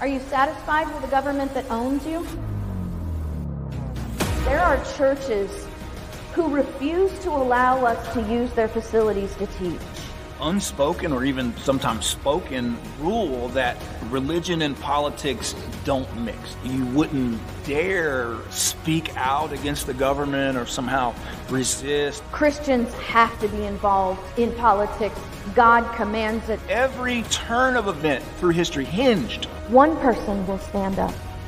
Are you satisfied with a government that owns you? There are churches who refuse to allow us to use their facilities to teach. Unspoken or even sometimes spoken rule that religion and politics don't mix. You wouldn't dare speak out against the government or somehow resist. Christians have to be involved in politics. God commands it. Every turn of event through history hinged One person will stand up,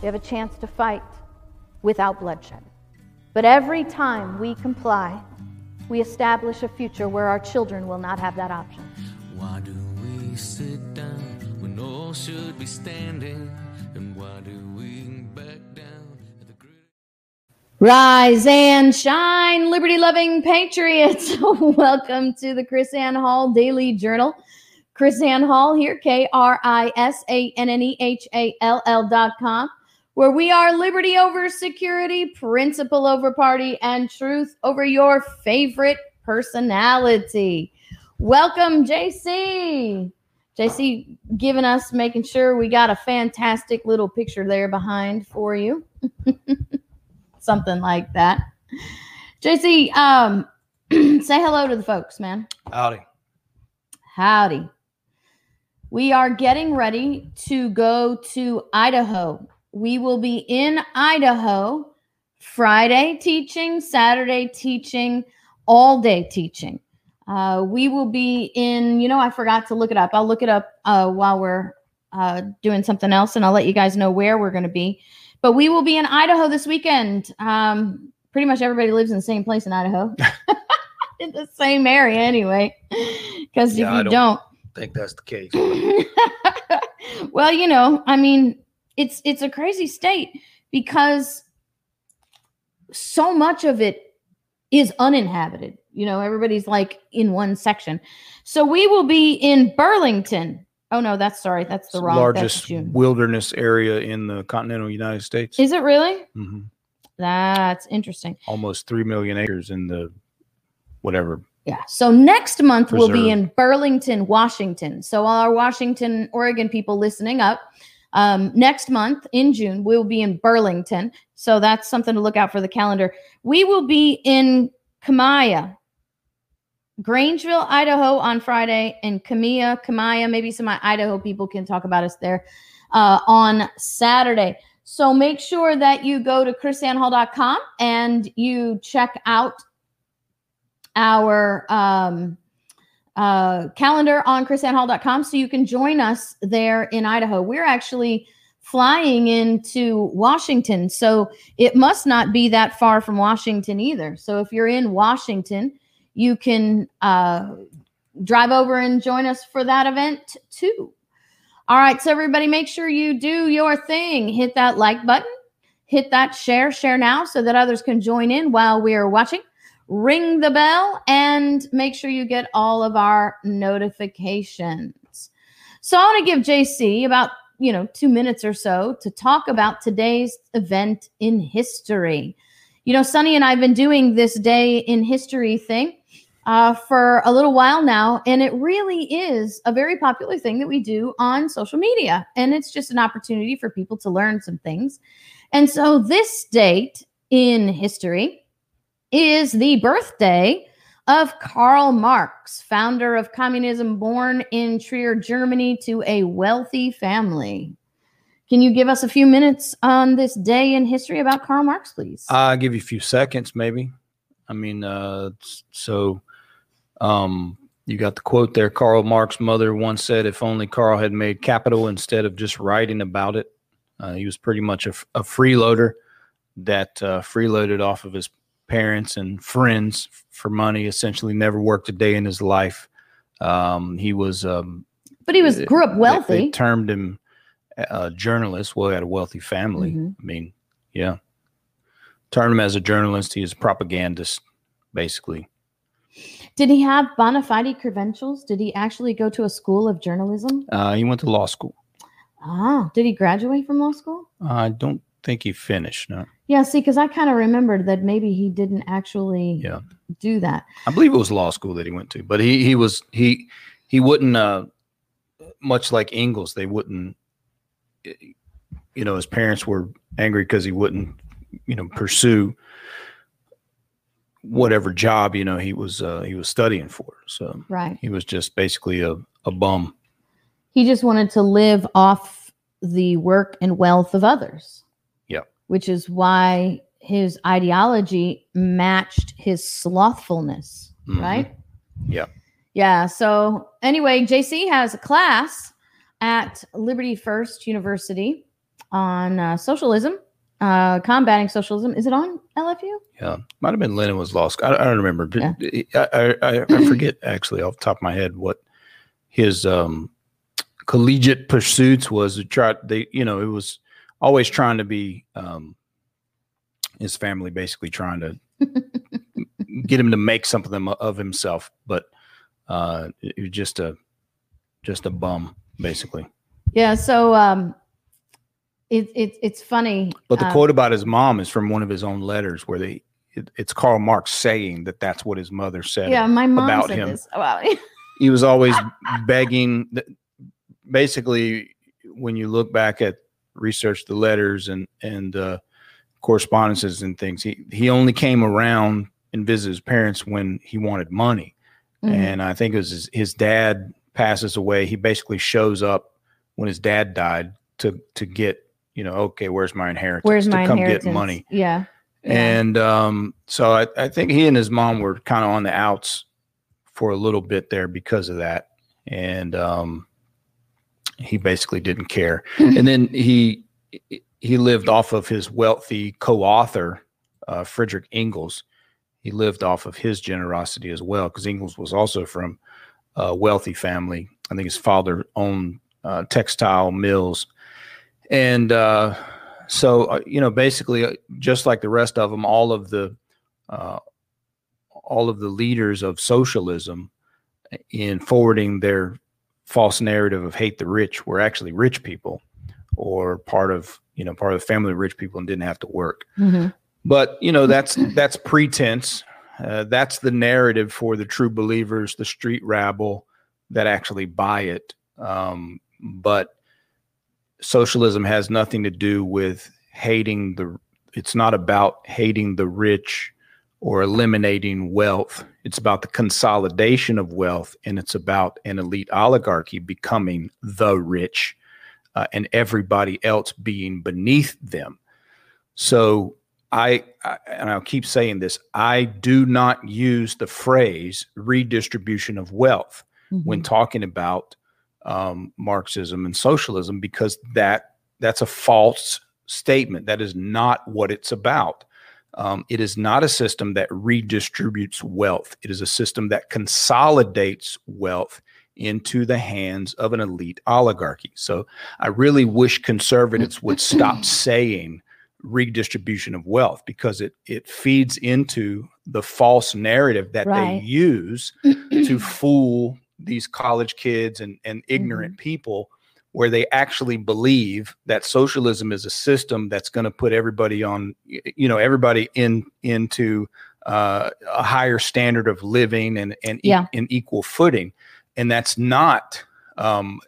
We have a chance to fight without bloodshed. But every time we comply, we establish a future where our children will not have that option. Why do we sit down when all should be standing? And why do we back down at the Rise and shine, liberty loving patriots. Welcome to the KrisAnne Hall Daily Journal. KrisAnne Hall here, K R I S A N N E H A L L dot com, where we are liberty over security, principle over party, and truth over your favorite personality. Welcome, JC. JC giving us, making sure we got a fantastic little picture there behind for you. something like that. JC, um, say hello to the folks, man. Howdy. Howdy. We are getting ready to go to Idaho. We will be in Idaho Friday teaching, Saturday teaching, all day teaching. Uh, we will be in, you know, I forgot to look it up. I'll look it up uh, while we're uh, doing something else and I'll let you guys know where we're going to be. But we will be in Idaho this weekend. Um, pretty much everybody lives in the same place in Idaho, in the same area anyway. Because Yeah, if I you don't- don't, think that's the case. well, you know, I mean, it's it's a crazy state because so much of it is uninhabited. You know, everybody's like in one section. So we will be in Burlington. Oh no, that's sorry, that's the It's wrong. largest wilderness area in the continental United States. Is it really? hmm That's interesting. Almost three million acres in the whatever. Yeah. So next month we'll be in Burlington, Washington. So all our Washington, Oregon people listening up, um, next month in June we'll be in Burlington. So that's something to look out for the calendar. We will be in Kamaya, Grangeville, Idaho on Friday, and Kamia, Kamaya. Maybe some Idaho people can talk about us there uh, on Saturday. So make sure that you go to krisannehall.com and you check out our um, uh, calendar on krisannehall.com so you can join us there in Idaho. We're actually flying into Washington, so it must not be that far from Washington either. So if you're in Washington, you can uh, drive over and join us for that event too. All right, so everybody, make sure you do your thing. Hit that like button, hit that share, share now so that others can join in while we are watching ring the bell and make sure you get all of our notifications. So I want to give JC about, you know, 2 minutes or so to talk about today's event in history. You know, Sunny and I've been doing this day in history thing uh, for a little while now, and it really is a very popular thing that we do on social media. And it's just an opportunity for people to learn some things. And so this date in history is the birthday of Karl Marx, founder of communism, born in Trier, Germany, to a wealthy family. Can you give us a few minutes on this day in history about Karl Marx, please? I'll give you a few seconds, maybe. I mean, uh, so um, you got the quote there. Karl Marx's mother once said, "If only Karl had made capital instead of just writing about it." Uh, he was pretty much a freeloader that uh, freeloaded off of his parents and friends for money. Essentially, never worked a day in his life. Um, he was um, but he was grew up they- They, wealthy. termed him a journalist. Well, he had a wealthy family. Mhm. I mean, yeah. Termed him as a journalist. He is a propagandist, basically. Did he have bona fide credentials? Did he actually go to a school of journalism? Uh, he went to law school. Ah, did he graduate from law school? I don't think he finished. No, Yeah, see, because I kind of remembered that maybe he didn't actually Yeah. do that. I believe it was law school that he went to, but he he was he he wouldn't uh, much like Engels. They wouldn't. You know, his parents were angry because he wouldn't, you know, pursue whatever job you know he was uh, he was studying for. So Right. he was just basically a, a bum. He just wanted to live off the work and wealth of others. Which is why his ideology matched his slothfulness, Mhm. right? Yeah. Yeah. So anyway, JC has a class at Liberty First University on uh, socialism, uh, combating socialism. Is it on LFU? Yeah, might have been Lennon was lost. I, I don't remember. Yeah. I, I, I forget actually off the top of my head what his um, collegiate pursuits was. To try they, you know, it was always trying to be um, his family, basically trying to get him to make something of himself, but uh, it was just a just a bum, basically. Yeah. So um, it, it, it's funny. But the uh, quote about his mom is from one of his own letters, where they it, it's Karl Marx saying that that's what his mother said. Yeah, my mom about said him. Wow. he was always begging basically when you look back at research the letters and and uh, correspondences and things he he only came around and visited his parents when he wanted money Mhm. and i think it was his, his dad passes away he basically shows up when his dad died to to get you know okay where's my inheritance Where's my to come inheritance? get money Yeah. Yeah. and um, so I, I think he and his mom were kind of on the outs for a little bit there because of that. And um, he basically didn't care. and then he he lived off of his wealthy co-author, uh, Frederick Engels. He lived off of his generosity as well because Engels was also from a wealthy family. I think his father owned uh, textile mills. And uh, so, uh, you know, basically, uh, just like the rest of them, all of the uh, all of the leaders of socialism in forwarding their false narrative of hate the rich were actually rich people or part of you know part of the family of rich people and didn't have to work. Mhm. but you know that's that's pretense. Uh, that's the narrative for the true believers the street rabble that actually buy it. Um, but socialism has nothing to do with hating the it's not about hating the rich or eliminating wealth it's about the consolidation of wealth and it's about an elite oligarchy becoming the rich uh, and everybody else being beneath them so I, I and I'll keep saying this I do not use the phrase redistribution of wealth when Mhm. talking about um, Marxism and socialism because that that's a false statement. That is not what it's about. Um, it is not a system that redistributes wealth. It is a system that consolidates wealth into the hands of an elite oligarchy. So I really wish conservatives would stop saying redistribution of wealth because it it feeds into the false narrative that Right. they use to fool these college kids and, and ignorant people where they actually believe that socialism is a system that's going to put everybody on you know everybody in into uh, a higher standard of living and and e- Yeah. in equal footing and that's not um,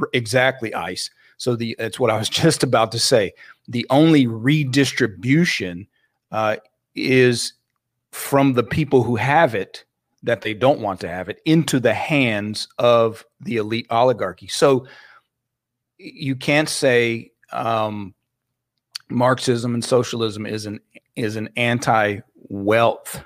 r- exactly ice so the that's what i was just about to say the only redistribution uh, is from the people who have it that they don't want to have it into the hands of the elite oligarchy. So you can't say um, Marxism and socialism is an is an anti-wealth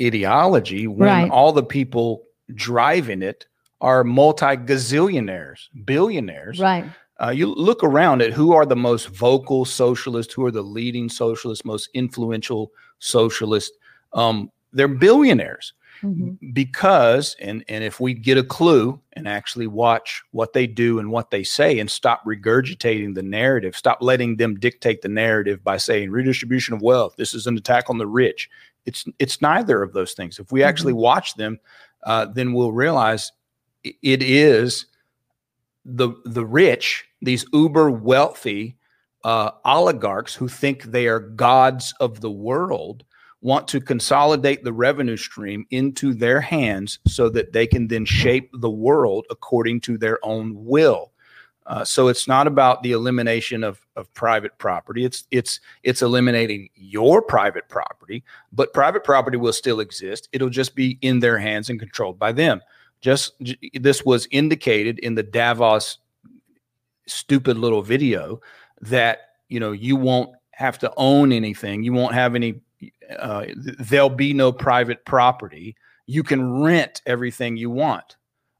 ideology when Right. all the people driving it are multi gazillionaires, billionaires. Right. Uh, you look around at who are the most vocal socialists, who are the leading socialists, most influential socialists. Um, they're billionaires Mhm. because, and and if we get a clue and actually watch what they do and what they say, and stop regurgitating the narrative, stop letting them dictate the narrative by saying redistribution of wealth. This is an attack on the rich. It's it's neither of those things. If we actually watch them, uh, then we'll realize it is the the rich, these uber wealthy uh, oligarchs who think they are gods of the world, want to consolidate the revenue stream into their hands so that they can then shape the world according to their own will. Uh, so it's not about the elimination of, of private property. It's it's it's eliminating your private property, but private property will still exist. It'll just be in their hands and controlled by them. Just this was indicated in the Davos stupid little video that you know you won't have to own anything. You won't have any. Uh, there'll be no private property. You can rent everything you want.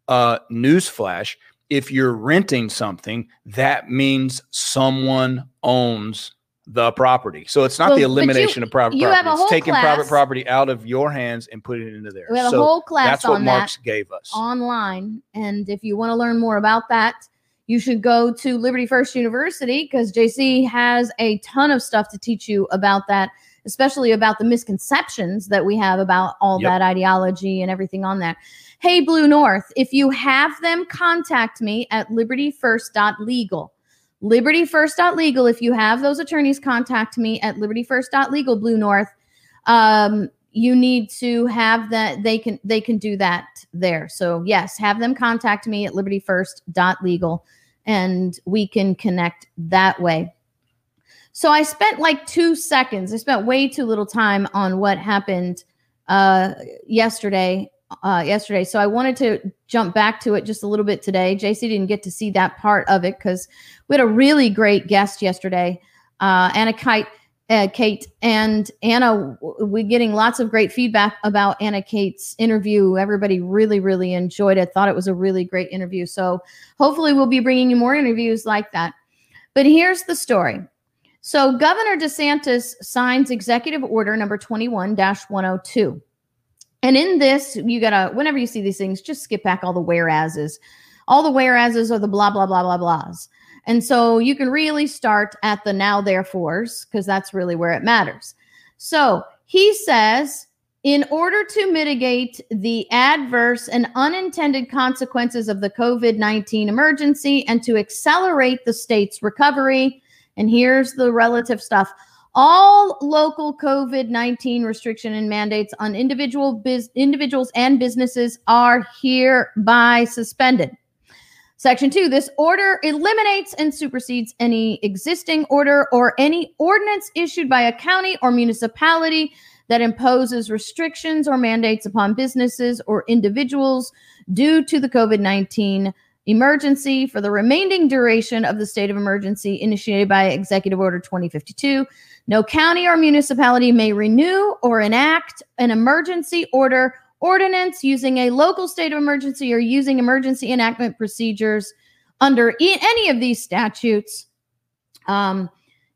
Uh, newsflash: If you're renting something, that means someone owns the property. So it's not the but you- elimination of private you property. have a it's taking private property out of your hands and putting it into theirs. We have a whole class that's what on Marx that gave us. online. And if you want to learn more about that, you should go to Liberty First University because JC has a ton of stuff to teach you about that, especially about the misconceptions that we have about all Yep. that ideology and everything on that. Hey, Blue North, if you have them, contact me at libertyfirst.legal. Libertyfirst.legal. If you have those attorneys, contact me at libertyfirst.legal, Blue North. Um, you need to have that they can they can do that there so yes have them contact me at libertyfirst.legal and we can connect that way so i spent like two seconds i spent way too little time on what happened uh yesterday uh yesterday so i wanted to jump back to it just a little bit today jc didn't get to see that part of it because we had a really great guest yesterday uh anna kite uh, Kate and Anna, we're getting lots of great feedback about Anna Kate's interview. Everybody really, really enjoyed it. Thought it was a really great interview. So hopefully, we'll be bringing you more interviews like that. But here's the story. So Governor DeSantis signs Executive Order number 21 102. And in this, you gotta, whenever you see these things, just skip back all the whereases. All the whereases are the blah, blah, blah, blah, blahs. And so you can really start at the now therefores because that's really where it matters. So he says, in order to mitigate the adverse and unintended consequences of the COVID 19 emergency and to accelerate the state's recovery, and here's the relative stuff all local COVID 19 restriction and mandates on individual biz- individuals and businesses are hereby suspended. Section two, this order eliminates and supersedes any existing order or any ordinance issued by a county or municipality that imposes restrictions or mandates upon businesses or individuals due to the COVID 19 emergency for the remaining duration of the state of emergency initiated by Executive Order 2052. No county or municipality may renew or enact an emergency order ordinance using a local state of emergency or using emergency enactment procedures under e- any of these statutes um,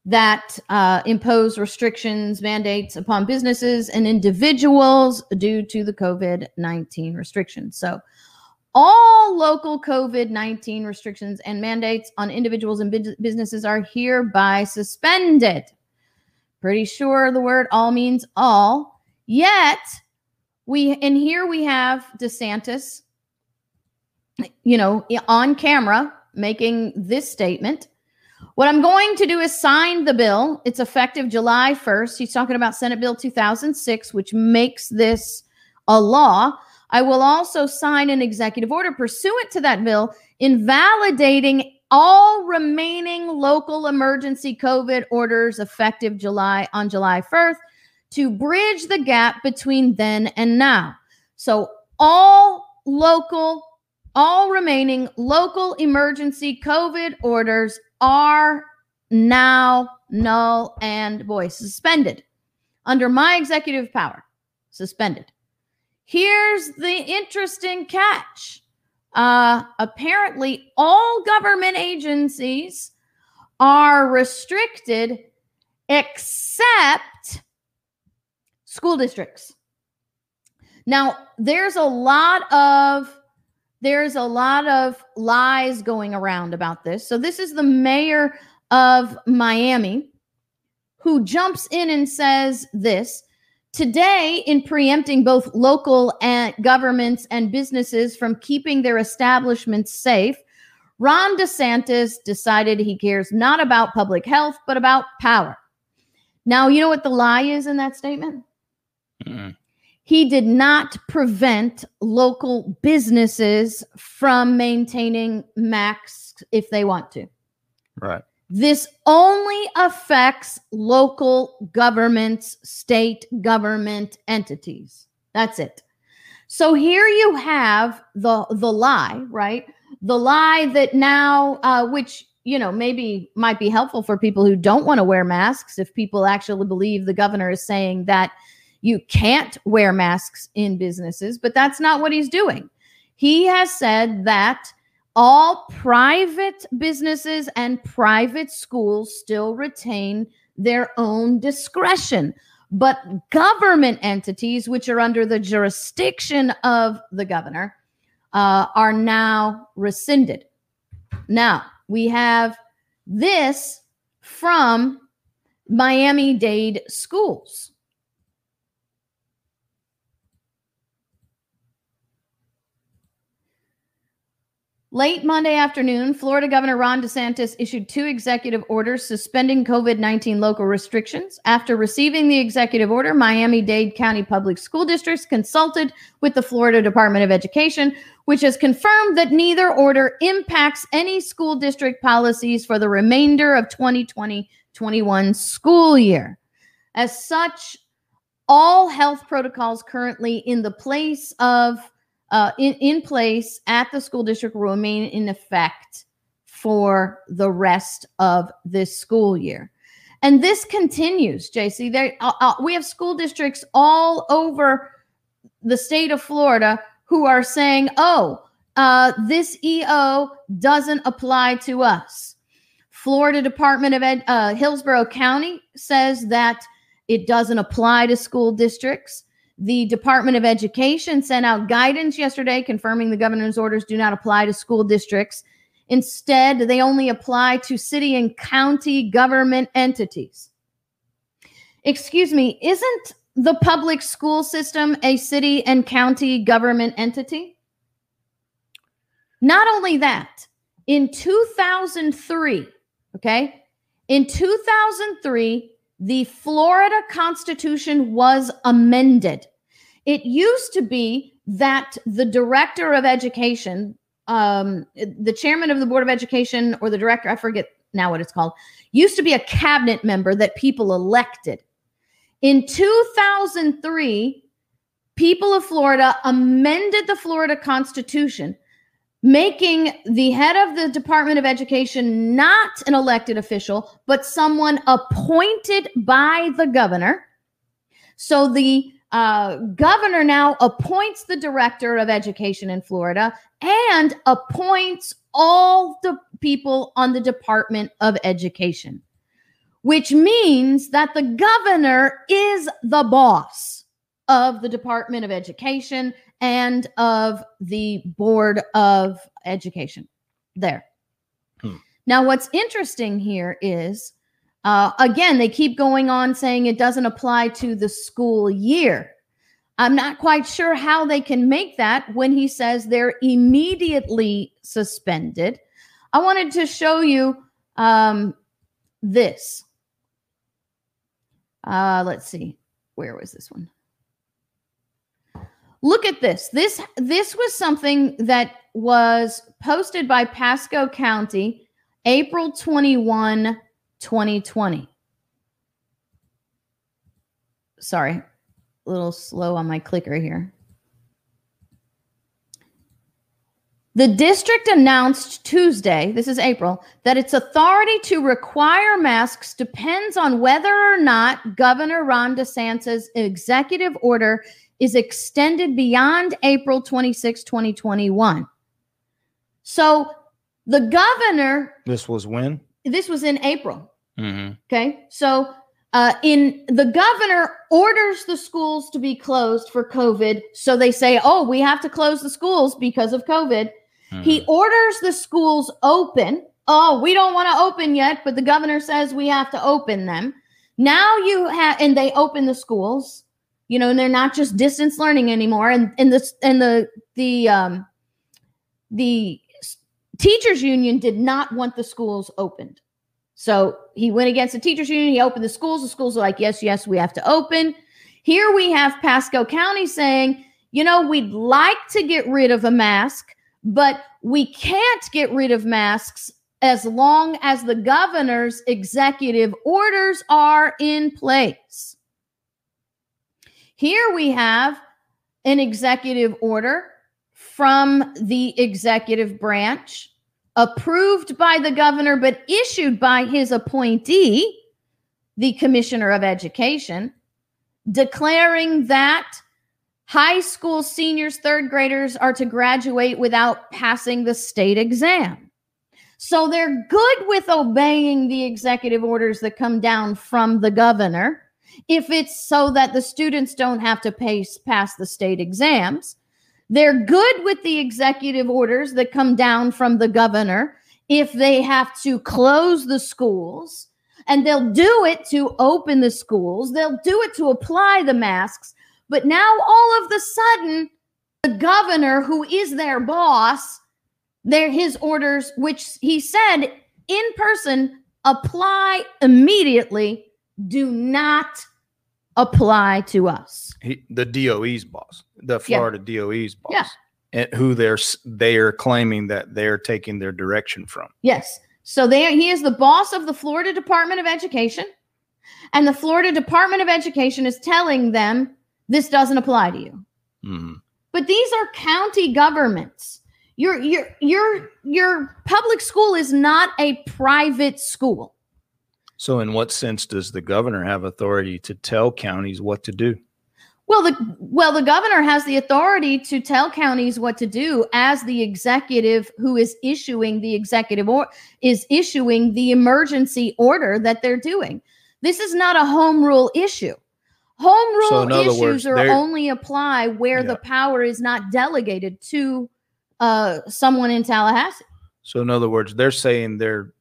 that uh, impose restrictions, mandates upon businesses and individuals due to the COVID 19 restrictions. So, all local COVID 19 restrictions and mandates on individuals and bus- businesses are hereby suspended. Pretty sure the word all means all. Yet, we and here we have DeSantis, you know, on camera making this statement. What I'm going to do is sign the bill. It's effective July 1st. He's talking about Senate Bill 2006, which makes this a law. I will also sign an executive order pursuant to that bill, invalidating all remaining local emergency COVID orders effective July on July 1st to bridge the gap between then and now. So all local, all remaining local emergency COVID orders are now null and void, suspended under my executive power, suspended. Here's the interesting catch. Uh, apparently, all government agencies are restricted except school districts. Now, there's a lot of there's a lot of lies going around about this. So this is the mayor of Miami who jumps in and says this Today, in preempting both local and governments and businesses from keeping their establishments safe, Ron DeSantis decided he cares not about public health, but about power. Now, you know what the lie is in that statement? Mm-mm. He did not prevent local businesses from maintaining masks if they want to. Right. This only affects local governments, state government entities. That's it. So here you have the the lie, right? The lie that now, uh, which you know maybe might be helpful for people who don't want to wear masks, if people actually believe the governor is saying that you can't wear masks in businesses, but that's not what he's doing. He has said that all private businesses and private schools still retain their own discretion. But government entities, which are under the jurisdiction of the governor, uh, are now rescinded. Now, we have this from Miami Dade schools. Late Monday afternoon, Florida Governor Ron DeSantis issued two executive orders suspending COVID 19 local restrictions. After receiving the executive order, Miami Dade County Public School Districts consulted with the Florida Department of Education, which has confirmed that neither order impacts any school district policies for the remainder of 2020 21 school year. As such, all health protocols currently in the place of uh, in, in place at the school district will remain in effect for the rest of this school year. And this continues, JC. There, uh, uh, we have school districts all over the state of Florida who are saying, oh, uh, this EO doesn't apply to us. Florida Department of Ed, uh, Hillsborough County says that it doesn't apply to school districts. The Department of Education sent out guidance yesterday confirming the governor's orders do not apply to school districts. Instead, they only apply to city and county government entities. Excuse me, isn't the public school system a city and county government entity? Not only that, in 2003, okay, in 2003, the Florida Constitution was amended. It used to be that the director of education, um, the chairman of the board of education, or the director, I forget now what it's called, used to be a cabinet member that people elected. In 2003, people of Florida amended the Florida Constitution making the head of the Department of Education not an elected official, but someone appointed by the governor. So the uh, governor now appoints the director of education in Florida and appoints all the people on the Department of Education, which means that the governor is the boss of the Department of Education and of the Board of Education there. Hmm. Now, what's interesting here is, uh, again, they keep going on saying it doesn't apply to the school year. I'm not quite sure how they can make that when he says they're immediately suspended. I wanted to show you um, this. Uh, let's see. Where was this one? Look at this. This this was something that was posted by pasco county april 21 2020 sorry a little slow on my clicker here. The district announced Tuesday, this is April, that its authority to require masks depends on whether or not Governor Ron DeSantis' executive order is extended beyond April 26, 2021. So the governor, This was when? this was in April. Mm-hmm. Okay. So uh, in the governor orders the schools to be closed for COVID. So they say, oh, we have to close the schools because of COVID. He orders the schools open. Oh, we don't want to open yet, but the governor says we have to open them. Now you have, and they open the schools, you know, and they're not just distance learning anymore. And and the and the the um the teachers union did not want the schools opened. So he went against the teachers union. He opened the schools. The schools are like, yes, yes, we have to open. Here we have Pasco County saying, you know, we'd like to get rid of a mask, but we can't get rid of masks as long as the governor's executive orders are in place. Here we have an executive order from the executive branch approved by the governor, but issued by his appointee, the commissioner of education, declaring that high school seniors, third graders are to graduate without passing the state exam. So they're good with obeying the executive orders that come down from the governor if it's so that the students don't have to pass the state exams. They're good with the executive orders that come down from the governor if they have to close the schools. And they'll do it to open the schools, they'll do it to apply the masks. But now, all of the sudden, the governor, who is their boss, their his orders, which he said in person, apply immediately, do not apply to us. He, the DOE's boss, the Yeah. Florida DOE's boss, Yeah. and who they're they are claiming that they're taking their direction from. Yes. So there he is the boss of the Florida Department of Education. And the Florida Department of Education is telling them this doesn't apply to you. Mhm. But these are county governments. Your your your your public school is not a private school. So, in what sense does the governor have authority to tell counties what to do? Well, the well, the governor has the authority to tell counties what to do as the executive who is issuing the executive or is issuing the emergency order that they're doing. This is not a home rule issue. Home rule So issues words, are only apply where the power is not delegated to uh, someone in Tallahassee. So, in other words, they're saying they're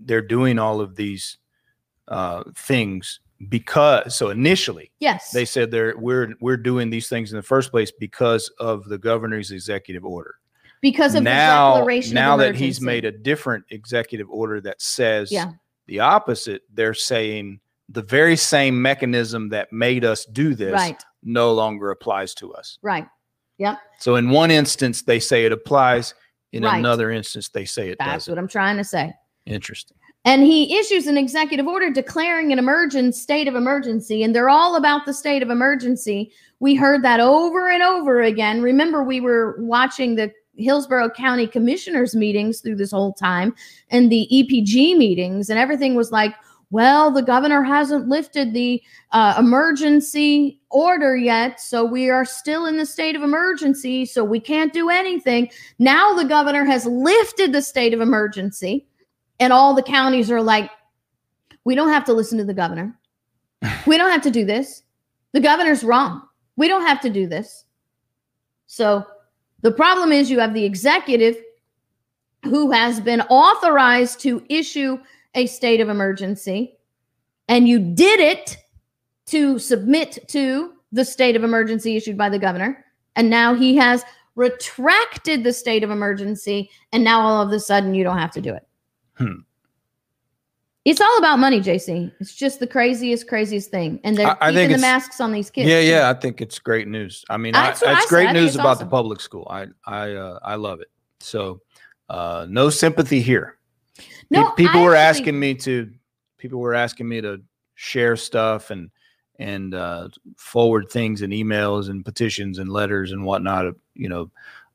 they're doing all of these uh, things because. So initially, Yes. they said they're we're we're doing these things in the first place because of the governor's executive order. because of now, the declaration now that he's made a different executive order that says Yeah. the opposite, they're saying the very same mechanism that made us do this Right. no longer applies to us. Right. Yep. So in one instance they say it applies, in Right. another instance they say it That's doesn't. what I'm trying to say. Interesting. And he issues an executive order declaring an emergent state of emergency, and they're all about the state of emergency. We heard that over and over again. Remember, we were watching the Hillsborough County Commissioners meetings through this whole time and the EPG meetings, and everything was like, well, the governor hasn't lifted the uh, emergency order yet, so we are still in the state of emergency, so we can't do anything. Now the governor has lifted the state of emergency and all the counties are like, we don't have to listen to the governor. We don't have to do this. The governor's wrong. We don't have to do this. So the problem is you have the executive who has been authorized to issue a state of emergency, and you did it to submit to the state of emergency issued by the governor. And now he has retracted the state of emergency, and now all of a sudden you don't have to do it. Hmm. It's all about money, JC. It's just the craziest, craziest thing. And they're I- I keeping the masks on these kids. Yeah, yeah, I think it's great news. I mean, I, I it's said. great I news it's about awesome. the public school. I I uh, I love it. So, uh, no sympathy here. No, people I were actually- asking me to people were asking me to share stuff and and uh, forward things and emails and petitions and letters and whatnot. You know,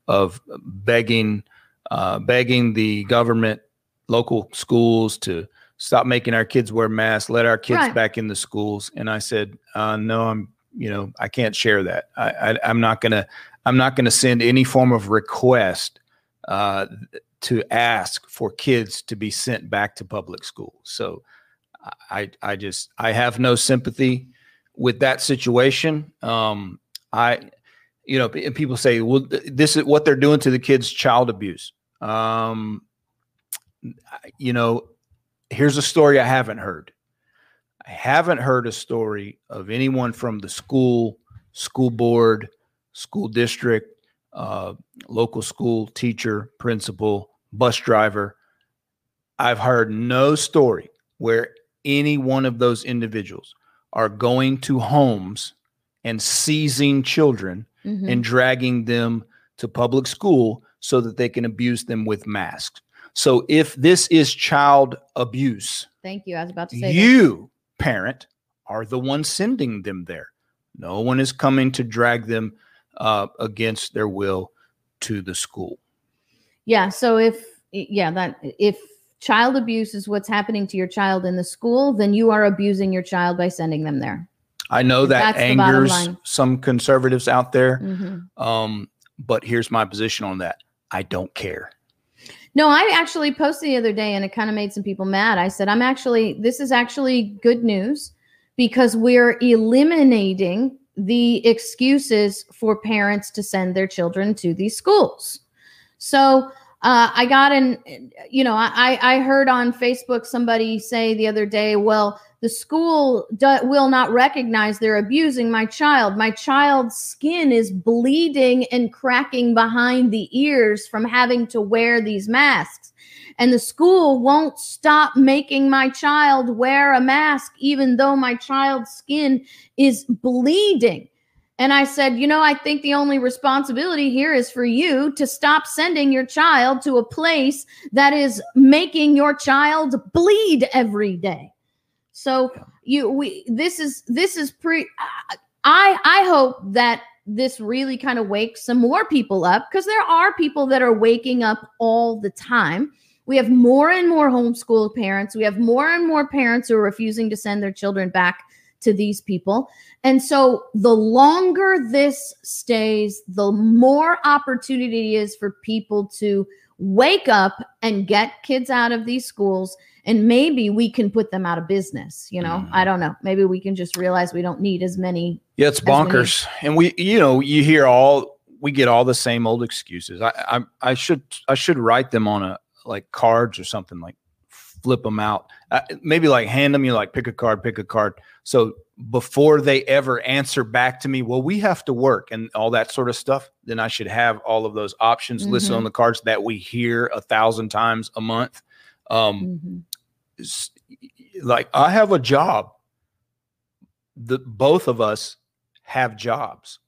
of begging, uh, begging the government, local schools to stop making our kids wear masks, let our kids Right. back in the schools. And I said, uh, no, I'm, you know, I can't share that. I, I I'm not gonna, I'm not gonna send any form of request uh, to ask for kids to be sent back to public school. So I, I just, I have no sympathy with that situation. Um, I, you know, people say, well, this is what they're doing to the kids, child abuse. Um, you know, here's a story I haven't heard. I haven't heard a story of anyone from the school, school board, school district, uh, local school teacher, principal, bus driver. I've heard no story where any one of those individuals are going to homes and seizing children Mhm. and dragging them to public school so that they can abuse them with masks. So if this is child abuse, Thank you. I was about to say that. you, parent, are the one sending them there. No one is coming to drag them uh, against their will to the school. Yeah. So if yeah, that if child abuse is what's happening to your child in the school, then you are abusing your child by sending them there. I know that That's the bottom angers some conservatives out there, Mhm. um, but here's my position on that. I don't care. No, I actually posted the other day and it kind of made some people mad. I said, I'm actually, this is actually good news because we're eliminating the excuses for parents to send their children to these schools. So uh, I got an, you know, I, I heard on Facebook somebody say the other day, well, the school do, will not recognize they're abusing my child. My child's skin is bleeding and cracking behind the ears from having to wear these masks. And the school won't stop making my child wear a mask, even though my child's skin is bleeding. And I said, you know, I think the only responsibility here is for you to stop sending your child to a place that is making your child bleed every day. So you we this is this is pre I I hope that this really kind of wakes some more people up because there are people that are waking up all the time. We have more and more homeschool parents. We have more and more parents who are refusing to send their children back to these people. And so the longer this stays, the more opportunity is for people to wake up and get kids out of these schools and maybe we can put them out of business, you know. Mm-hmm. I don't know. Maybe we can just realize we don't need as many Yeah, it's As we need. bonkers. And we, you know, you hear all we get all the same old excuses. I, I, I should, I should write them on a like cards or something. Like flip them out. Uh, maybe like hand them. You like pick a card, pick a card. So before they ever answer back to me, well, we have to work and all that sort of stuff. Then I should have all of those options listed Mhm. on the cards that we hear a thousand times a month. Um, Mhm. like I have a job. The both of us have jobs.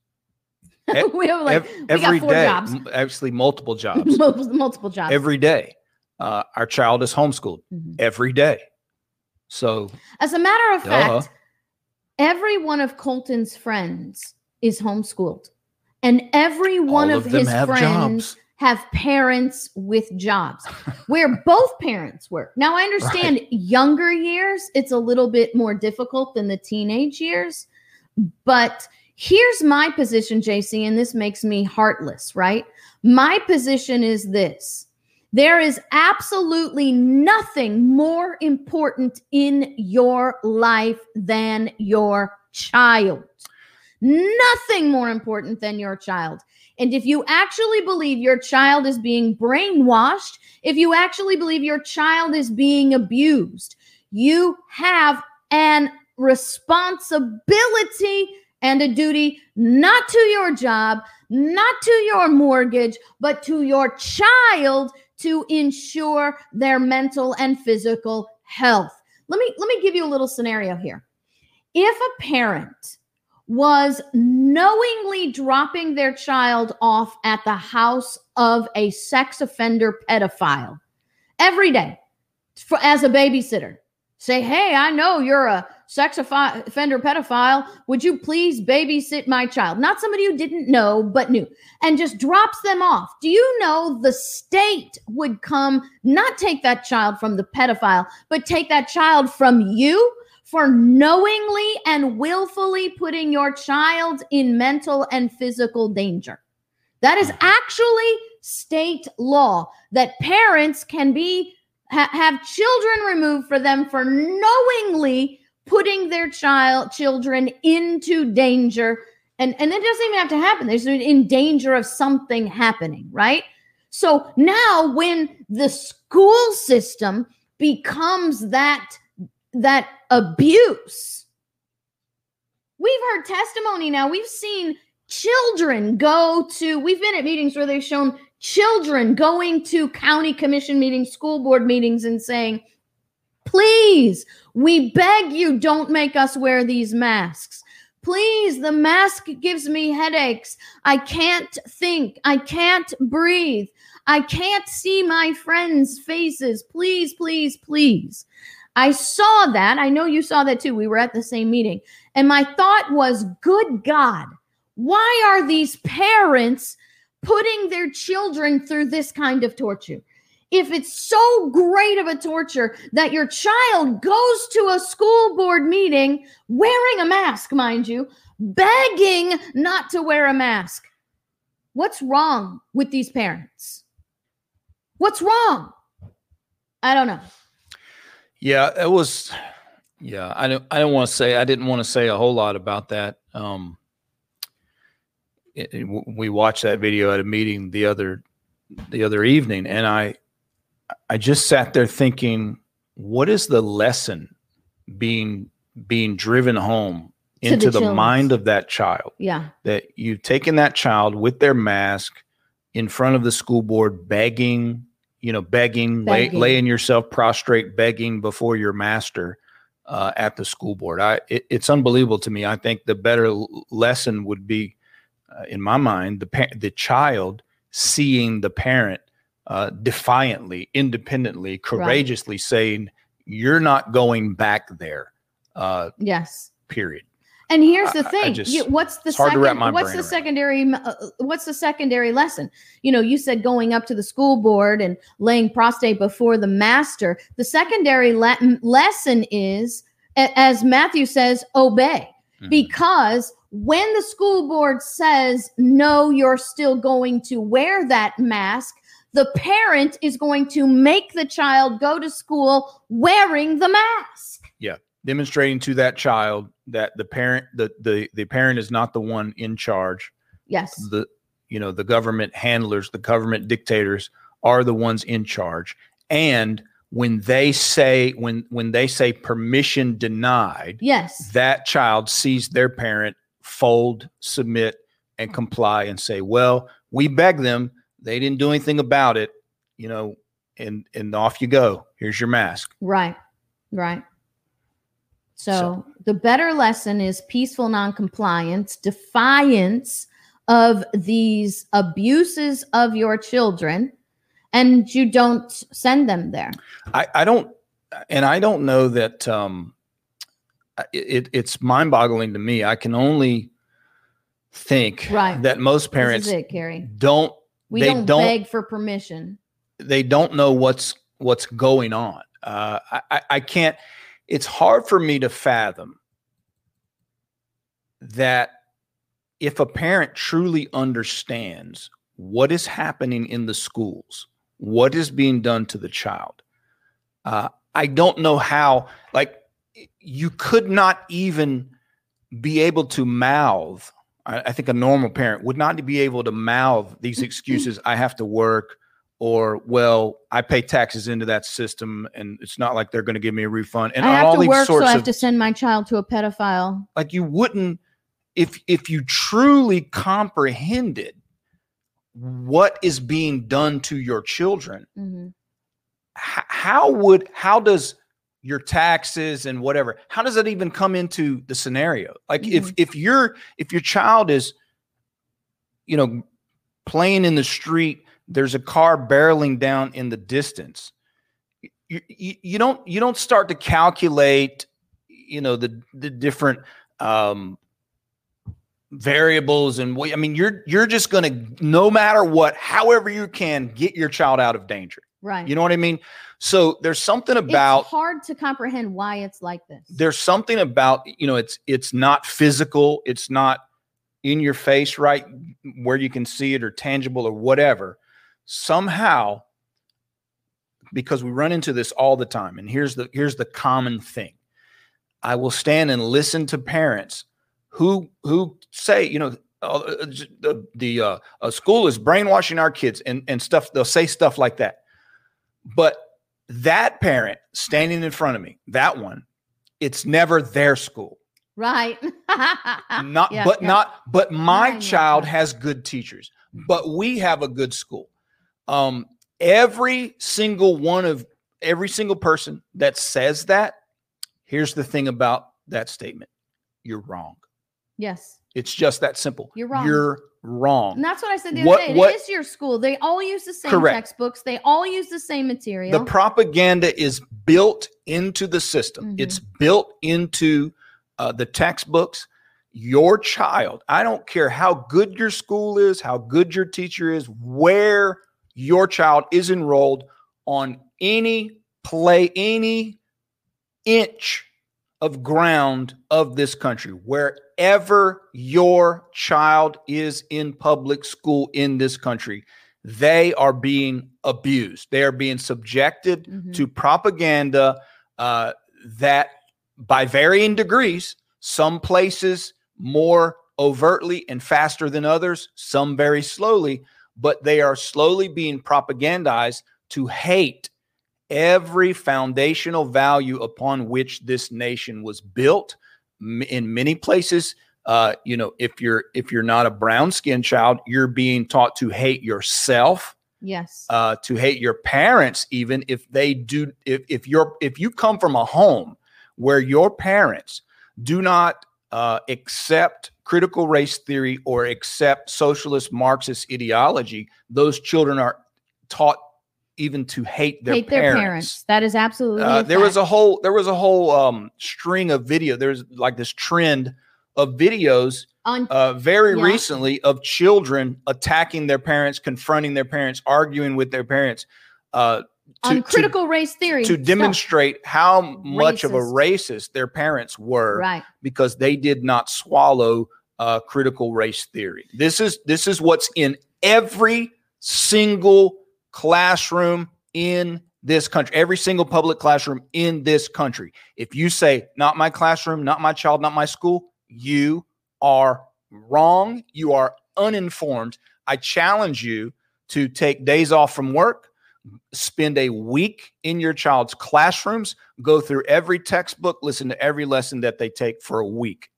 We have like Ev- we every got four day, jobs, actually multiple jobs. multiple jobs. every day, uh, our child is homeschooled Mhm. every day. So As a matter of Duh. fact, every one of Colton's friends is homeschooled, and every one of, of his have friends jobs. have parents with jobs where both parents work. Now, I understand younger years, it's a little bit more difficult than the teenage years, but here's my position, JC, and this makes me heartless, right? My position is this there is absolutely nothing more important in your life than your child. Nothing more important than your child. And if you actually believe your child is being brainwashed, if you actually believe your child is being abused, you have an responsibility and a duty not to your job, not to your mortgage, but to your child to ensure their mental and physical health. Let me let me give you a little scenario here. If a parent was knowingly dropping their child off at the house of a sex offender pedophile every day for, as a babysitter, say, "Hey, I know you're a sex offender pedophile. Would you please babysit my child? Not somebody who didn't know, but knew, and just drops them off. Do you know the state would come, not take that child from the pedophile, but take that child from you? For knowingly and willfully putting your child in mental and physical danger. That is actually state law that parents can be ha- have children removed for them for knowingly putting their child children into danger. And and it doesn't even have to happen. There's in danger of something happening right? So now when the school system becomes that that abuse we've heard testimony now. We've seen children go to we've been at meetings where they've shown children going to county commission meetings school board meetings and saying please we beg you don't make us wear these masks. Please the mask gives me headaches. I can't think. I can't breathe. I can't see my friends faces. Please please please. I saw that. I know you saw that too. We were at the same meeting. And my thought was good god why are these parents putting their children through this kind of torture? If it's so great of a torture that your child goes to a school board meeting wearing a mask, mind you, begging not to wear a mask, what's wrong with these parents? What's wrong? I don't know. Yeah, it was. Yeah, I don't. I don't want to say. I didn't want to say a whole lot about that. Um, it- it- we watched that video at a meeting the other the other evening, and I I just sat there thinking, what is the lesson being being driven home To the into the, mind of that child? Yeah. that you've taken that child with their mask in front of the school board begging you know begging, lay, laying yourself prostrate begging before your master uh, at the school board i it, it's unbelievable to me i think the better lesson would be uh, in my mind the pa- the child seeing the parent uh, defiantly independently courageously saying you're not going back there uh, Yes. period And here's the I- I thing: just- what's the it's hard to second? what's the around. secondary? Uh, what's the secondary lesson? You know, you said going up to the school board and laying prostate before the master. The secondary le- lesson is, as Matthew says, obey, Mhm. because when the school board says no, you're still going to wear that mask. The parent is going to make the child go to school wearing the mask. Yeah, demonstrating to that child that the parent the the, the parent is not the one in charge Yes. the you know the government handlers the government dictators are the ones in charge and when they say when when they say permission denied Yes. that child sees their parent fold submit and comply and say well we beg them they didn't do anything about it you know and and off you go here's your mask Right, right. So, So- the better lesson is peaceful noncompliance, defiance of these abuses of your children, and you don't send them there. I, I don't, and I don't know that um, it, it's mind boggling to me. I can only think Right. that most parents it, don't, We they don't, don't, beg for permission. they don't know what's, what's going on. Uh, I, I, I can't, it's hard for me to fathom that if a parent truly understands what is happening in the schools, what is being done to the child, uh, I don't know how, like, you could not even be able to mouth. I, I think a normal parent would not be able to mouth these excuses. I have to work, or well, I pay taxes into that system, and it's not like they're going to give me a refund. And I have all to these work, so I have of to send my child to a pedophile. like you wouldn't if if you truly comprehended what is being done to your children Mhm. h- how would how does your taxes and whatever how does that even come into the scenario like if if your if your child is you know playing in the street there's a car barreling down in the distance you, you, you don't you don't start to calculate you know the the different um variables and what I mean you're you're just going to no matter what however you can get your child out of danger. Right. You know what I mean? So there's something about it's hard to comprehend why it's like this. there's something about you know it's it's not physical it's not in your face right where you can see it or tangible or whatever. Somehow because we run into this all the time and here's the here's the common thing. I will stand and listen to parents who who say you know uh, the the uh, uh, school is brainwashing our kids and and stuff they'll say stuff like that. But that parent standing in front of me that one it's never their school right. not Yeah, but yeah. not but my yeah, child has good teachers but we have a good school um every single one of every single person that says that here's the thing about that statement you're wrong Yes. it's just that simple You're wrong. you're wrong And that's what I said the What- other day. what- it is your school. They all use the same Correct. textbooks. They all use the same material. the propaganda is built into the system Mhm. it's built into uh, the textbooks your child i don't care how good your school is how good your teacher is where your child is enrolled on any play any inch of ground of this country wherever your child is in public school in this country they are being abused they are being subjected Mhm. to propaganda uh, that by varying degrees some places more overtly and faster than others some very slowly but they are slowly being propagandized to hate every foundational value upon which this nation was built in many places uh, you know if you're if you're not a brown skinned child you're being taught to hate yourself yes. uh, to hate your parents even if they do if if you're if you come from a home where your parents do not uh, accept critical race theory or accept socialist marxist ideology those children are taught even to hate their Hate parents. their parents. That is absolutely. Uh, there was a whole there was a whole um, string of video. There's like this trend of videos on uh, very Yeah. recently of children attacking their parents, confronting their parents, arguing with their parents, uh, to, on to- critical race theory to, stuff. demonstrate how much of a Racist. racist their parents were Right. because they did not swallow uh, critical race theory. This is this is what's in every single classroom in this country, every single public classroom in this country. If you say not my classroom, not my child, not my school, you are wrong. You are uninformed. I challenge you to take days off from work, spend a week in your child's classrooms, go through every textbook, listen to every lesson that they take for a week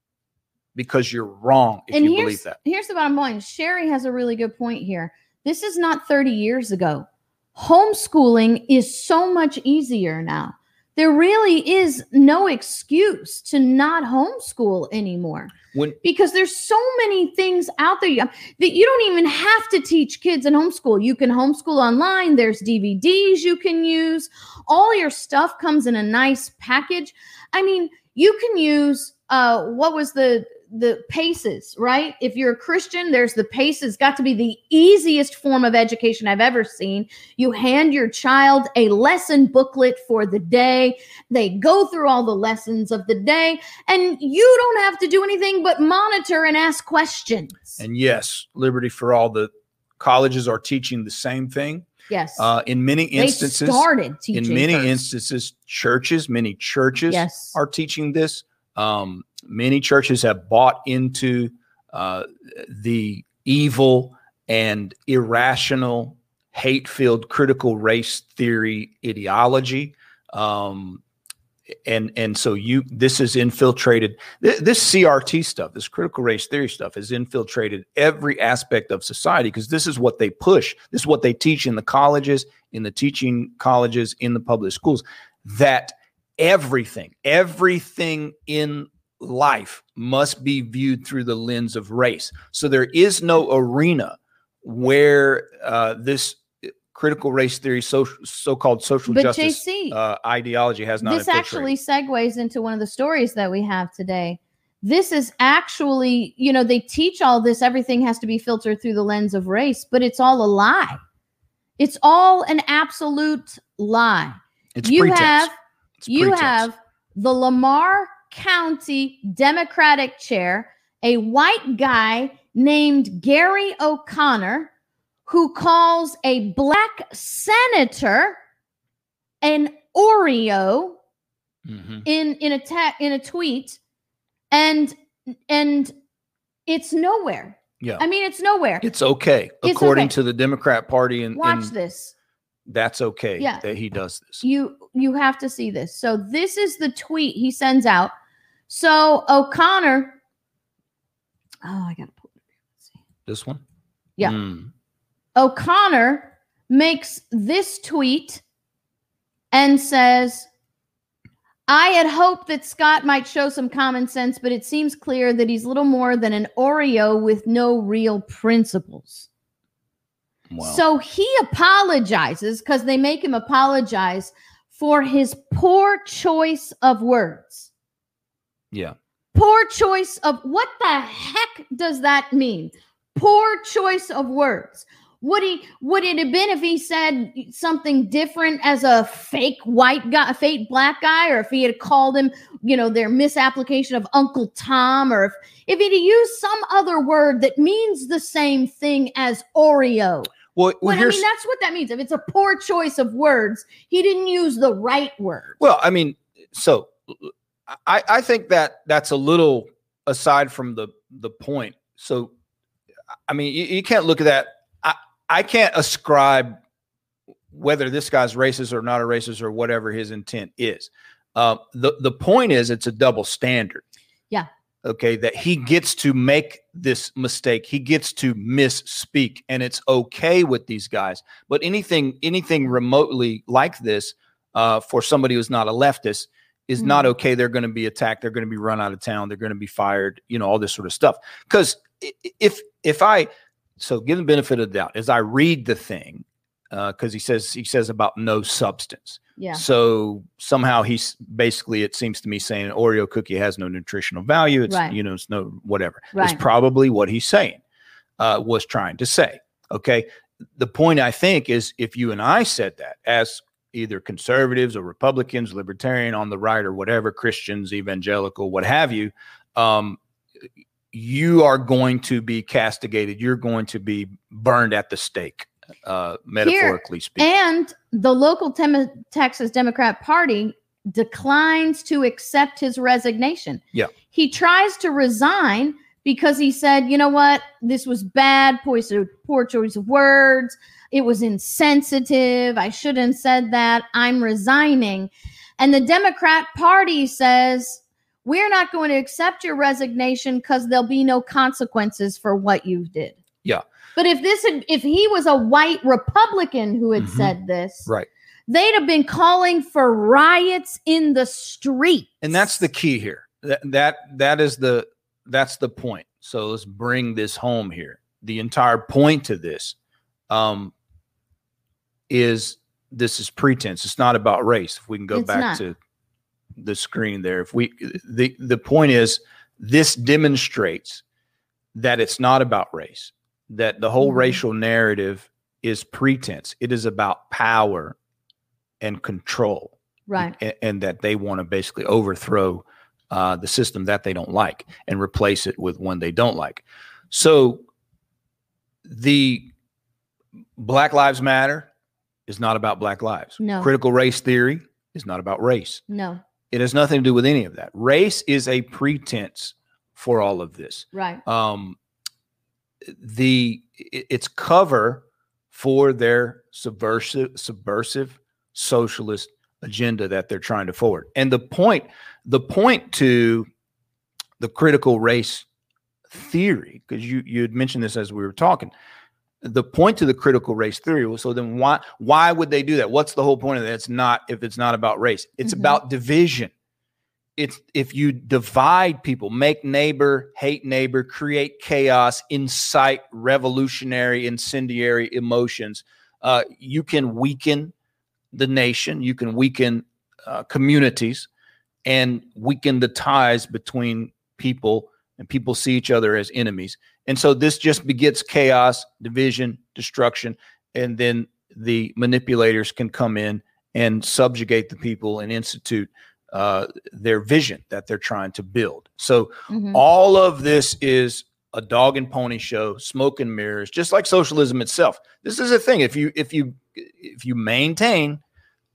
because you're wrong if and you believe that. Here's the bottom line. Sherry has a really good point here. This is not 30 years ago. Homeschooling is so much easier now. There really is no excuse to not homeschool anymore When because there's so many things out there that you don't even have to teach kids in homeschool. You can homeschool online. There's DVDs you can use. All your stuff comes in a nice package. I mean, you can use uh what was the the paces, right? If you're a Christian, there's the paces. Got to be the easiest form of education I've ever seen. You hand your child a lesson booklet for the day. They go through all the lessons of the day, and you don't have to do anything but monitor and ask questions. and yes, Liberty for All, the colleges are teaching the same thing. yes, Uh, in many instances, they started teaching. in many first. instances, churches, many churches yes, are teaching this. Um, many churches have bought into uh, the evil and irrational, hate filled critical race theory ideology. Um, and and so you this is infiltrated th- this CRT stuff this critical race theory stuff has infiltrated every aspect of society because this is what they push this is what they teach in the colleges in the teaching colleges in the public schools that everything everything in life must be viewed through the lens of race so there is no arena where uh, this critical race theory, social, so-called social But justice JC, uh, ideology has not this actually segues into one of the stories that we have today. This is actually, you know, they teach all this, everything has to be filtered through the lens of race, but it's all a lie. It's all an absolute lie. it's you pretense. have It's you pretense. have the Lamar County Democratic chair, a white guy named Gary O'Connor, who calls a black senator an Oreo Mhm. in in a ta- in a tweet, and and it's nowhere. Yeah. I mean, it's nowhere. It's okay It's according okay. to the Democrat Party, and, Watch and this. That's okay Yeah. that he does this. you you have to see this so this is the tweet he sends out so o'connor oh i gotta pull it up. See. This one, Yeah. Mm. o'connor makes this tweet and says i had hoped that scott might show some common sense but it seems clear that he's little more than an oreo with no real principles Wow. So he apologizes because they make him apologize for his poor choice of words. yeah, Poor choice of what the heck does that mean? Poor choice of words. Would he would it have been if he said something different as a fake white guy, a fake black guy, or if he had called him, you know, their misapplication of Uncle Tom, or if if he'd used some other word that means the same thing as Oreo? Well, well, Well, I mean, that's what that means. If it's a poor choice of words, he didn't use the right word. Well, I mean, so I, I think that that's a little aside from the the point. So, I mean, you, you can't look at that. I I can't ascribe whether this guy's racist or not a racist or whatever his intent is. Uh, the the point is, it's a double standard. Yeah. Okay, that he gets to make this mistake. He gets to misspeak, and it's okay with these guys. But anything anything remotely like this uh, for somebody who's not a leftist is not okay. They're going to be attacked. They're going to be run out of town. They're going to be fired. You know all this sort of stuff. Because if if I so give the benefit of the doubt as I read the thing, because he says he says about no substance. Yeah. So somehow he's basically it seems to me saying an Oreo cookie has no nutritional value. It's Right. you know it's no whatever. Right. It's probably what he's saying. Uh, was trying to say. Okay. The point I think is if you and I said that as either conservatives or Republicans, libertarian on the right or whatever, Christians, evangelical, what have you, um, you are going to be castigated. You're going to be burned at the stake, uh, metaphorically speaking. And the local Tem- Texas Democrat Party declines to accept his resignation. Yeah. He tries to resign because he said, you know what, this was bad, poor, poor choice of words. It was insensitive. I shouldn't have said that. I'm resigning. And the Democrat Party says, we're not going to accept your resignation because there'll be no consequences for what you did. Yeah. But if this had, if he was a white Republican who had Mhm. said this, right. they'd have been calling for riots in the street. and that's the key here that that that is the that's the point so let's bring this home here the entire point to this um is this is pretense it's not about race if we can go It's back not. to the screen there if we the the point is this demonstrates that it's not about race that the whole Mhm. racial narrative is pretense it is about power and control Right. a- and, that they want to basically overthrow uh, the system that they don't like and replace it with one they don't like. So the Black Lives Matter is not about Black lives. No. Critical race theory is not about race. No. It has nothing to do with any of that. Race is a pretense for all of this Right. um, the it's cover for their subversive subversive socialist agenda that they're trying to forward. And the point the point to the critical race theory because you you had mentioned this as we were talking the point to the critical race theory was so then why why would they do that what's the whole point of that it's not if it's not about race it's Mhm. about division it's if you divide people make neighbor hate neighbor create chaos incite revolutionary incendiary emotions uh, you can weaken the nation, you can weaken uh, communities, and weaken the ties between people, and people see each other as enemies. And so this just begets chaos, division, destruction, and then the manipulators can come in and subjugate the people and institute uh, their vision that they're trying to build. So Mhm. all of this is a dog and pony show, smoke and mirrors, just like socialism itself. This is a thing. If you if you if you maintain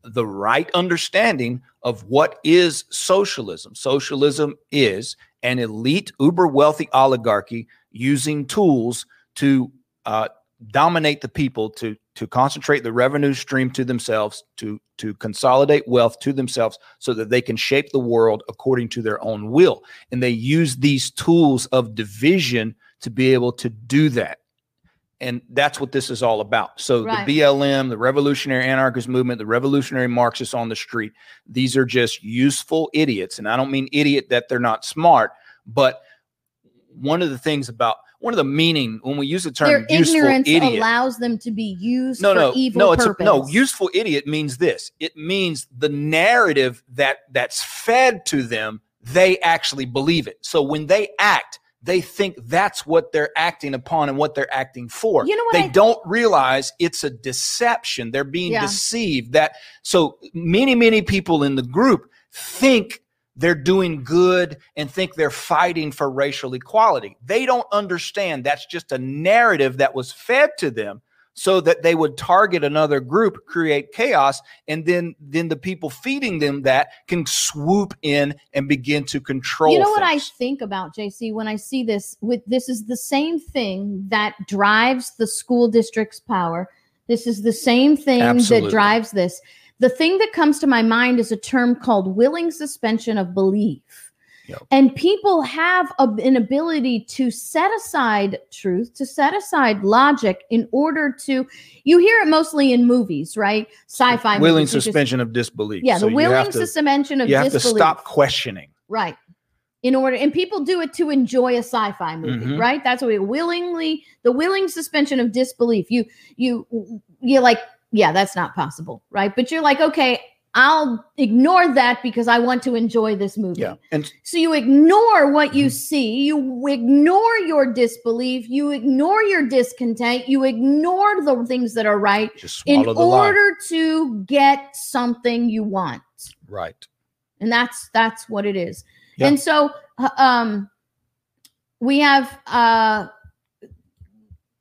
the right understanding of what is socialism, socialism is an elite, uber wealthy oligarchy using tools to uh, dominate the people, to to concentrate the revenue stream to themselves, to to consolidate wealth to themselves, so that they can shape the world according to their own will. And they use these tools of division to be able to do that. And that's what this is all about. So Right. the BLM, the revolutionary anarchist movement, the revolutionary Marxists on the street, these are just useful idiots. And I don't mean idiot that they're not smart, but one of the things about one of the meaning when we use the term Their useful ignorance idiot, allows them to be used no, for no, evil no, it's a, no. Useful idiot means this. It means the narrative that that's fed to them. They actually believe it. So when they act, they think that's what they're acting upon and what they're acting for. You know what they I- don't realize it's a deception. They're being Yeah. deceived. That so many, many people in the group think they're doing good and think they're fighting for racial equality. They don't understand that's just a narrative that was fed to them so that they would target another group, create chaos, and then then the people feeding them that can swoop in and begin to control. You know what I think about JC when I see this with this is the same thing that drives the school district's power. This is the same thing Absolutely. that drives this. The thing that comes to my mind is a term called willing suspension of belief. Yep. And people have a, an ability to set aside truth, to set aside logic in order to. You hear it mostly in movies, right? Sci-fi willing movies. you just- suspension of disbelief. yeah, So the you willing have to, suspension of you have disbelief. to stop questioning. Right. In order, and people do it to enjoy a sci-fi movie, Mhm. right? That's what we willingly, the willing suspension of disbelief. You, you, you're like, yeah, that's not possible, right? But you're like, okay, I'll ignore that because I want to enjoy this movie. Yeah, and So you ignore what Mm-hmm. you see, you ignore your disbelief, you ignore your discontent, you ignore the things that are right in swallow the lie. order to get something you want Right. and that's that's what it is Yeah. and so uh, um we have uh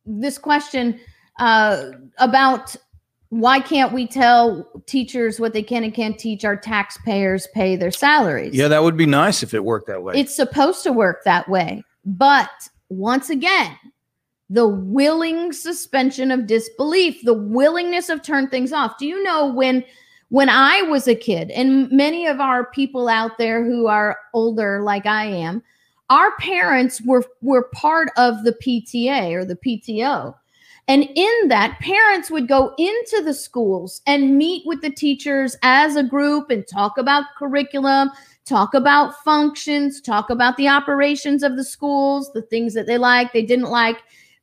this question uh about why can't we tell teachers what they can and can't teach our taxpayers pay their salaries Yeah, that would be nice if it worked that way. it's supposed to work that way. But once again, the willing suspension of disbelief, the willingness of turn things off. Do you know when when I was a kid and many of our people out there who are older like I am, our parents were were part of the PTA or the PTO. And in that, parents would go into the schools and meet with the teachers as a group and talk about curriculum, talk about functions, talk about the operations of the schools, the things that they like, they didn't like.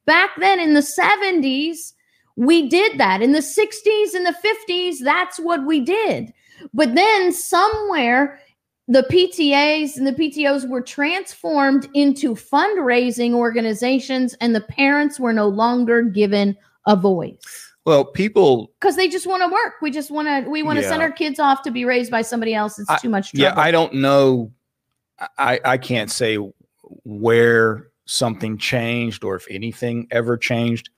Back then in the 70s, we did that. In the 60s and the 50s, that's what we did. But then somewhere, the PTAs and the PTOs were transformed into fundraising organizations, and the parents were no longer given a voice well, people because they just want to work. We just want to. We want to send our kids off to be raised by somebody else. It's too much trouble. Yeah, I don't know. I I can't say where something changed or if anything ever changed.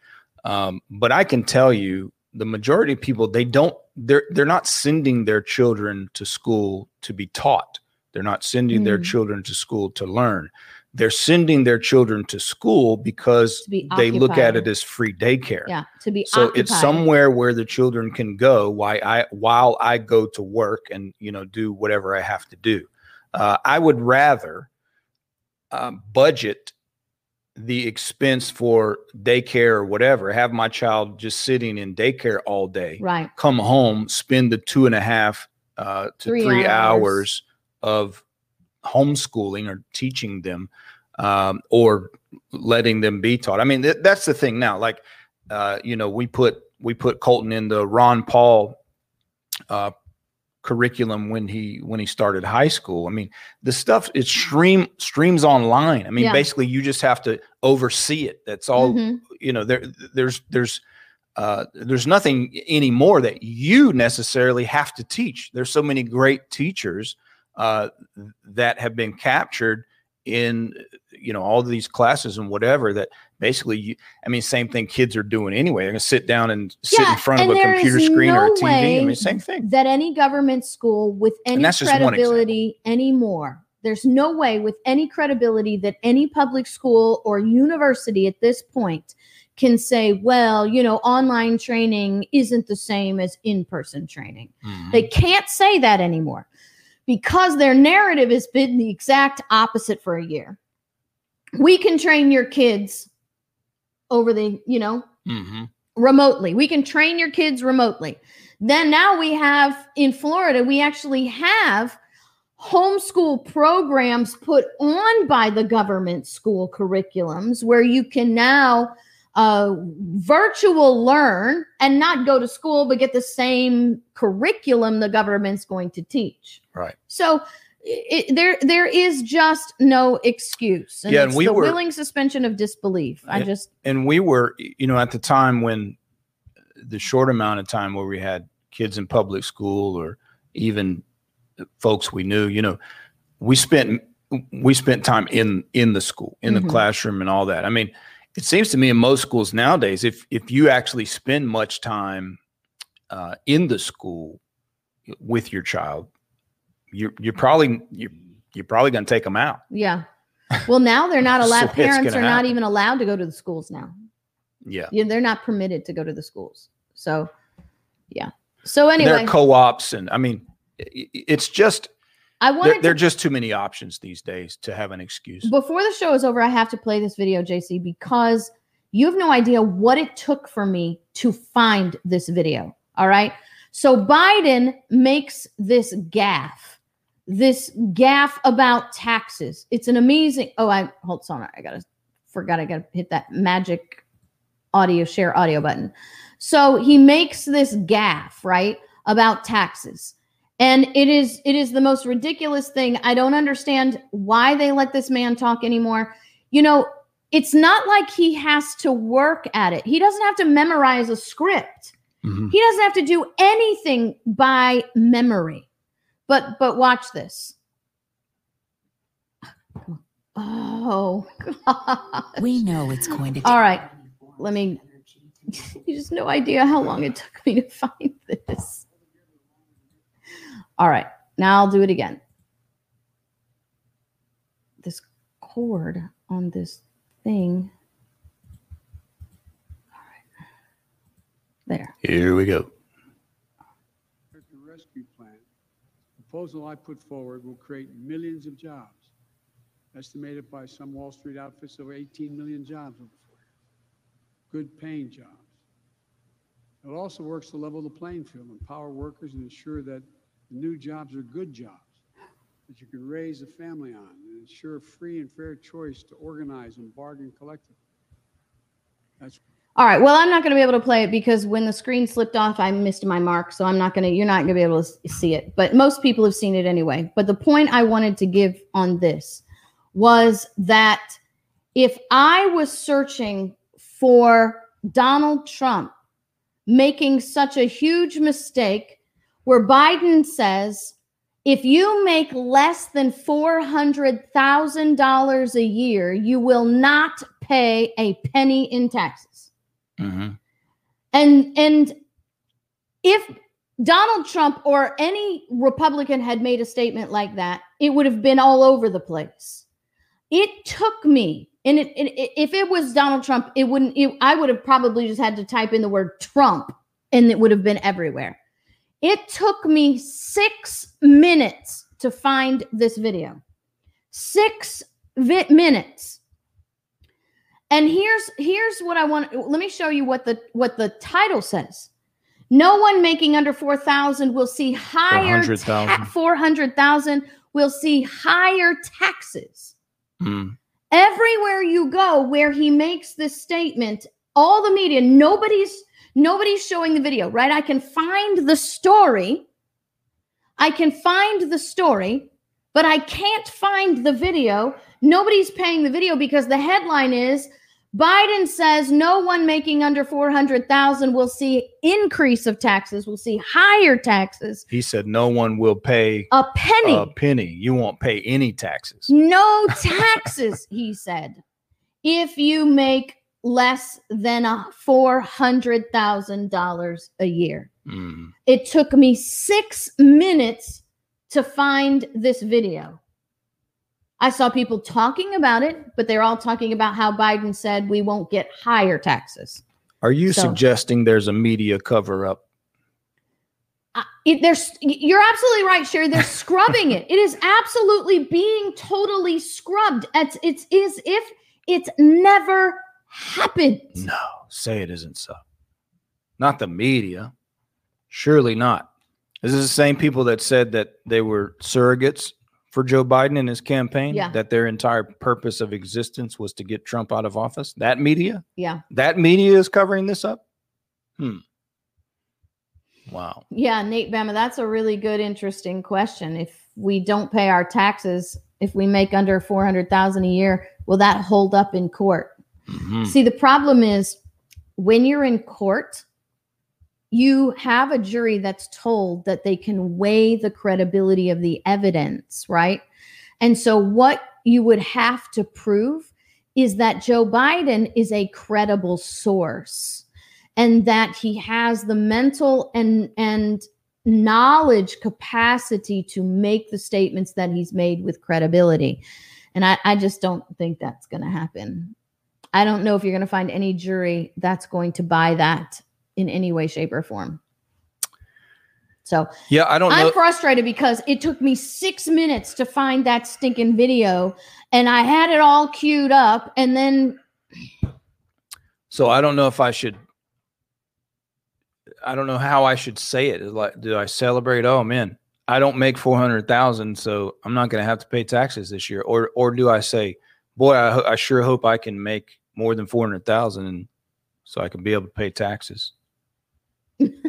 Um, but I can tell you, the majority of people they don't they're they're not sending their children to school to be taught. They're not sending their Mm. children to school to learn. They're sending their children to school because To be they look at it as free daycare. yeah, to be so it's somewhere where the children can go while I while I go to work and you know do whatever I have to do. Uh, I would rather um, budget the expense for daycare or whatever. Have my child just sitting in daycare all day. right. Come home, spend the two and a half uh, to Three three, hours. hours. of homeschooling or teaching them, um, or letting them be taught. I mean, th- that's the thing now. Like, uh, you know, we put we put Colton in the Ron Paul uh, curriculum when he when he started high school. I mean, the stuff it stream streams online. I mean, Yeah. basically you just have to oversee it. That's all. Mhm. You know, there there's there's uh, there's nothing anymore that you necessarily have to teach. There's so many great teachers uh, that have been captured in you know all these classes and whatever that basically you i mean same thing kids are doing anyway. They're going to sit down and sit Yeah, in front of a computer screen or a no tv i mean same thing. that any government school with any that's just one example. credibility anymore there's no way with any credibility that any public school or university at this point can say well you know online training isn't the same as in-person training. Mhm. they can't say that anymore because their narrative has been the exact opposite for a year we can train your kids over the you know Mhm. remotely. We can train your kids remotely. Then now we have in Florida, we actually have homeschool programs put on by the government school curriculums where you can now uh, virtual learn and not go to school but get the same curriculum the government's going to teach. Right So it, there there is just no excuse. And Yeah, and we the were- willing suspension of disbelief. I Yeah. just and we were you know at the time when the short amount of time where we had kids in public school or even folks we knew you know we spent we spent time in in the school in Mhm. the classroom and all that i mean it seems to me in most schools nowadays if if you actually spend much time uh, in the school with your child you're you're probably you're, you're probably going to take them out Yeah. Well, now they're not allowed. Parents are gonna not even allowed to go to the schools now. yeah Yeah, they're not permitted to go to the schools. So, yeah. So And anyway, there are co-ops and i mean it's just I there, wanted there are just too many options these days to have an excuse. before the show is over. I have to play this video, JC, because you have no idea what it took for me to find this video. All right. So Biden makes this gaffe, this gaffe about taxes. It's an amazing. Oh, I hold on. I gotta forgot. I gotta hit that magic audio share audio button. So he makes this gaffe right about taxes. And it is it is the most ridiculous thing. I don't understand why they let this man talk anymore. You know, it's not like he has to work at it. He doesn't have to memorize a script. Mhm. He doesn't have to do anything by memory. But but watch this. Oh God. We know it's going to. All right. Let me you just no idea how long it took me to find this. All right. Now I'll do it again. This cord on this thing. All right. There. Here we go. American Rescue Plan, proposal I put forward will create millions of jobs. Estimated by some Wall Street outfits, over 18 million jobs. Good paying jobs. It also works to level the playing field, empower workers, and ensure that the new jobs are good jobs that you can raise a family on and ensure free and fair choice to organize and bargain collectively. That's All right. Well, I'm not going to be able to play it because when the screen slipped off, I missed my mark. So I'm not going to, you're not going to be able to see it. But most people have seen it anyway. But the point I wanted to give on this was that if I was searching for Donald Trump making such a huge mistake where Biden says, if you make less than $400,000 a year, you will not pay a penny in taxes. Mhm. And and if Donald Trump or any Republican had made a statement like that, it would have been all over the place. It took me, and it, it- if it was Donald Trump, it wouldn't. It, I would have probably just had to type in the word Trump, and it would have been everywhere. It took me six minutes to find this video. Six vi- minutes. And here's here's what I want. Let me show you what the what the title says. No one making under four thousand will see higher 400,000. ta- four hundred thousand will see higher taxes. Mm. Everywhere you go, where he makes this statement, all the media, nobody's Nobody's showing the video, right? I can find the story. I can find the story, but I can't find the video. Nobody's paying the video because the headline is Biden says no one making under 400,000 will see increase of taxes, will see higher taxes. He said no one will pay A penny. a penny. You won't pay any taxes. no taxes, he said, if you make less than a $400,000 a year. Mm. It took me six minutes to find this video. I saw people talking about it, but they're all talking about how Biden said we won't get higher taxes. Are you So- suggesting there's a media cover up? Uh, it, there's, you're absolutely right, Sherry. They're scrubbing it. It is absolutely being totally scrubbed. It's, it's as if it's never happened. No, say it isn't so. Not the media. Surely not. This is the same people that said that they were surrogates for Joe Biden and his campaign, Yeah. that their entire purpose of existence was to get Trump out of office. That media? Yeah. That media is covering this up? Hmm. Wow. Yeah, Nate Bama, that's a really good, interesting question. If we don't pay our taxes, if we make under 400,000 a year, will that hold up in court? Mhm. See, the problem is when you're in court, you have a jury that's told that they can weigh the credibility of the evidence, right? And so, what you would have to prove is that Joe Biden is a credible source and that he has the mental and, and knowledge capacity to make the statements that he's made with credibility. And I, I just don't think that's going to happen. I don't know if you're going to find any jury that's going to buy that in any way, shape, or form. So Yeah, I don't I'm know. frustrated because it took me six minutes to find that stinking video and I had it all queued up. And then, So I don't know if I should. I don't know how I should say it. Like, do I celebrate? Oh man, I don't make four hundred thousand, so I'm not going to have to pay taxes this year. Or, or do I say, boy, I, ho- I sure hope I can make more than four hundred thousand, and so I can be able to pay taxes.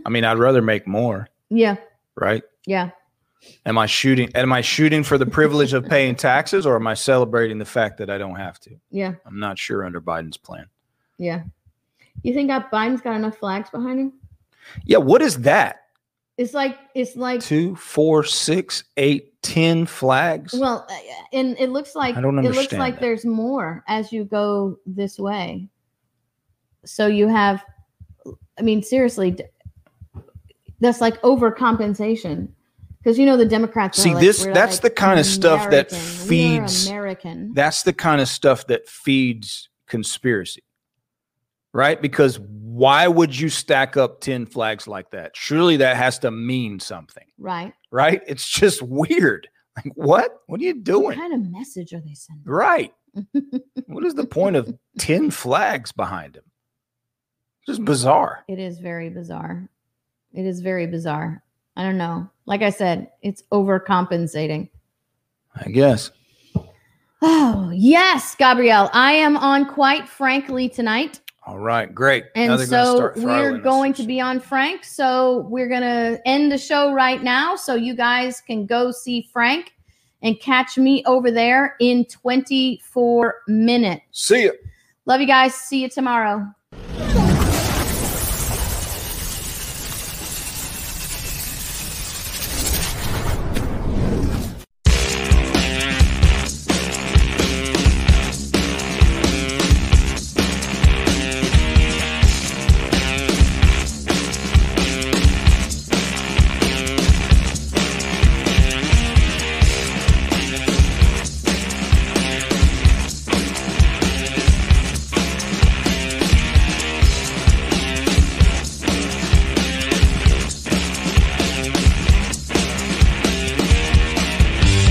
I mean, I'd rather make more, yeah, right? yeah. Am I shooting? Am I shooting for the privilege of paying taxes, or am I celebrating the fact that I don't have to? Yeah, I'm not sure under Biden's plan. yeah. You think that Biden's got enough flags behind him? Yeah, what is that? It's like it's like two, four, six, eight, ten flags. well, uh, and it looks like I don't understand it looks like that. there's more as you go this way. So you have, I mean, seriously, that's like overcompensation because you know the Democrats. See, like, this- that's the kind of stuff that American. Feeds- American. That's the kind of stuff that feeds conspiracy, right? Because why would you stack up 10 flags like that? Surely that has to mean something, right? right? It's just weird. Like, what? What are you doing? What kind of message are they sending? Right. what is the point of 10 flags behind him? Just bizarre. It is very bizarre. It is very bizarre. I don't know. Like I said, it's overcompensating. I guess. Oh, yes, Gabrielle. I am on quite frankly tonight. All right, great. And so start we're throttling us. going to be on Frank. So we're going to end the show right now. So you guys can go see Frank and catch me over there in 24 minutes. See you. Love you guys. See you tomorrow.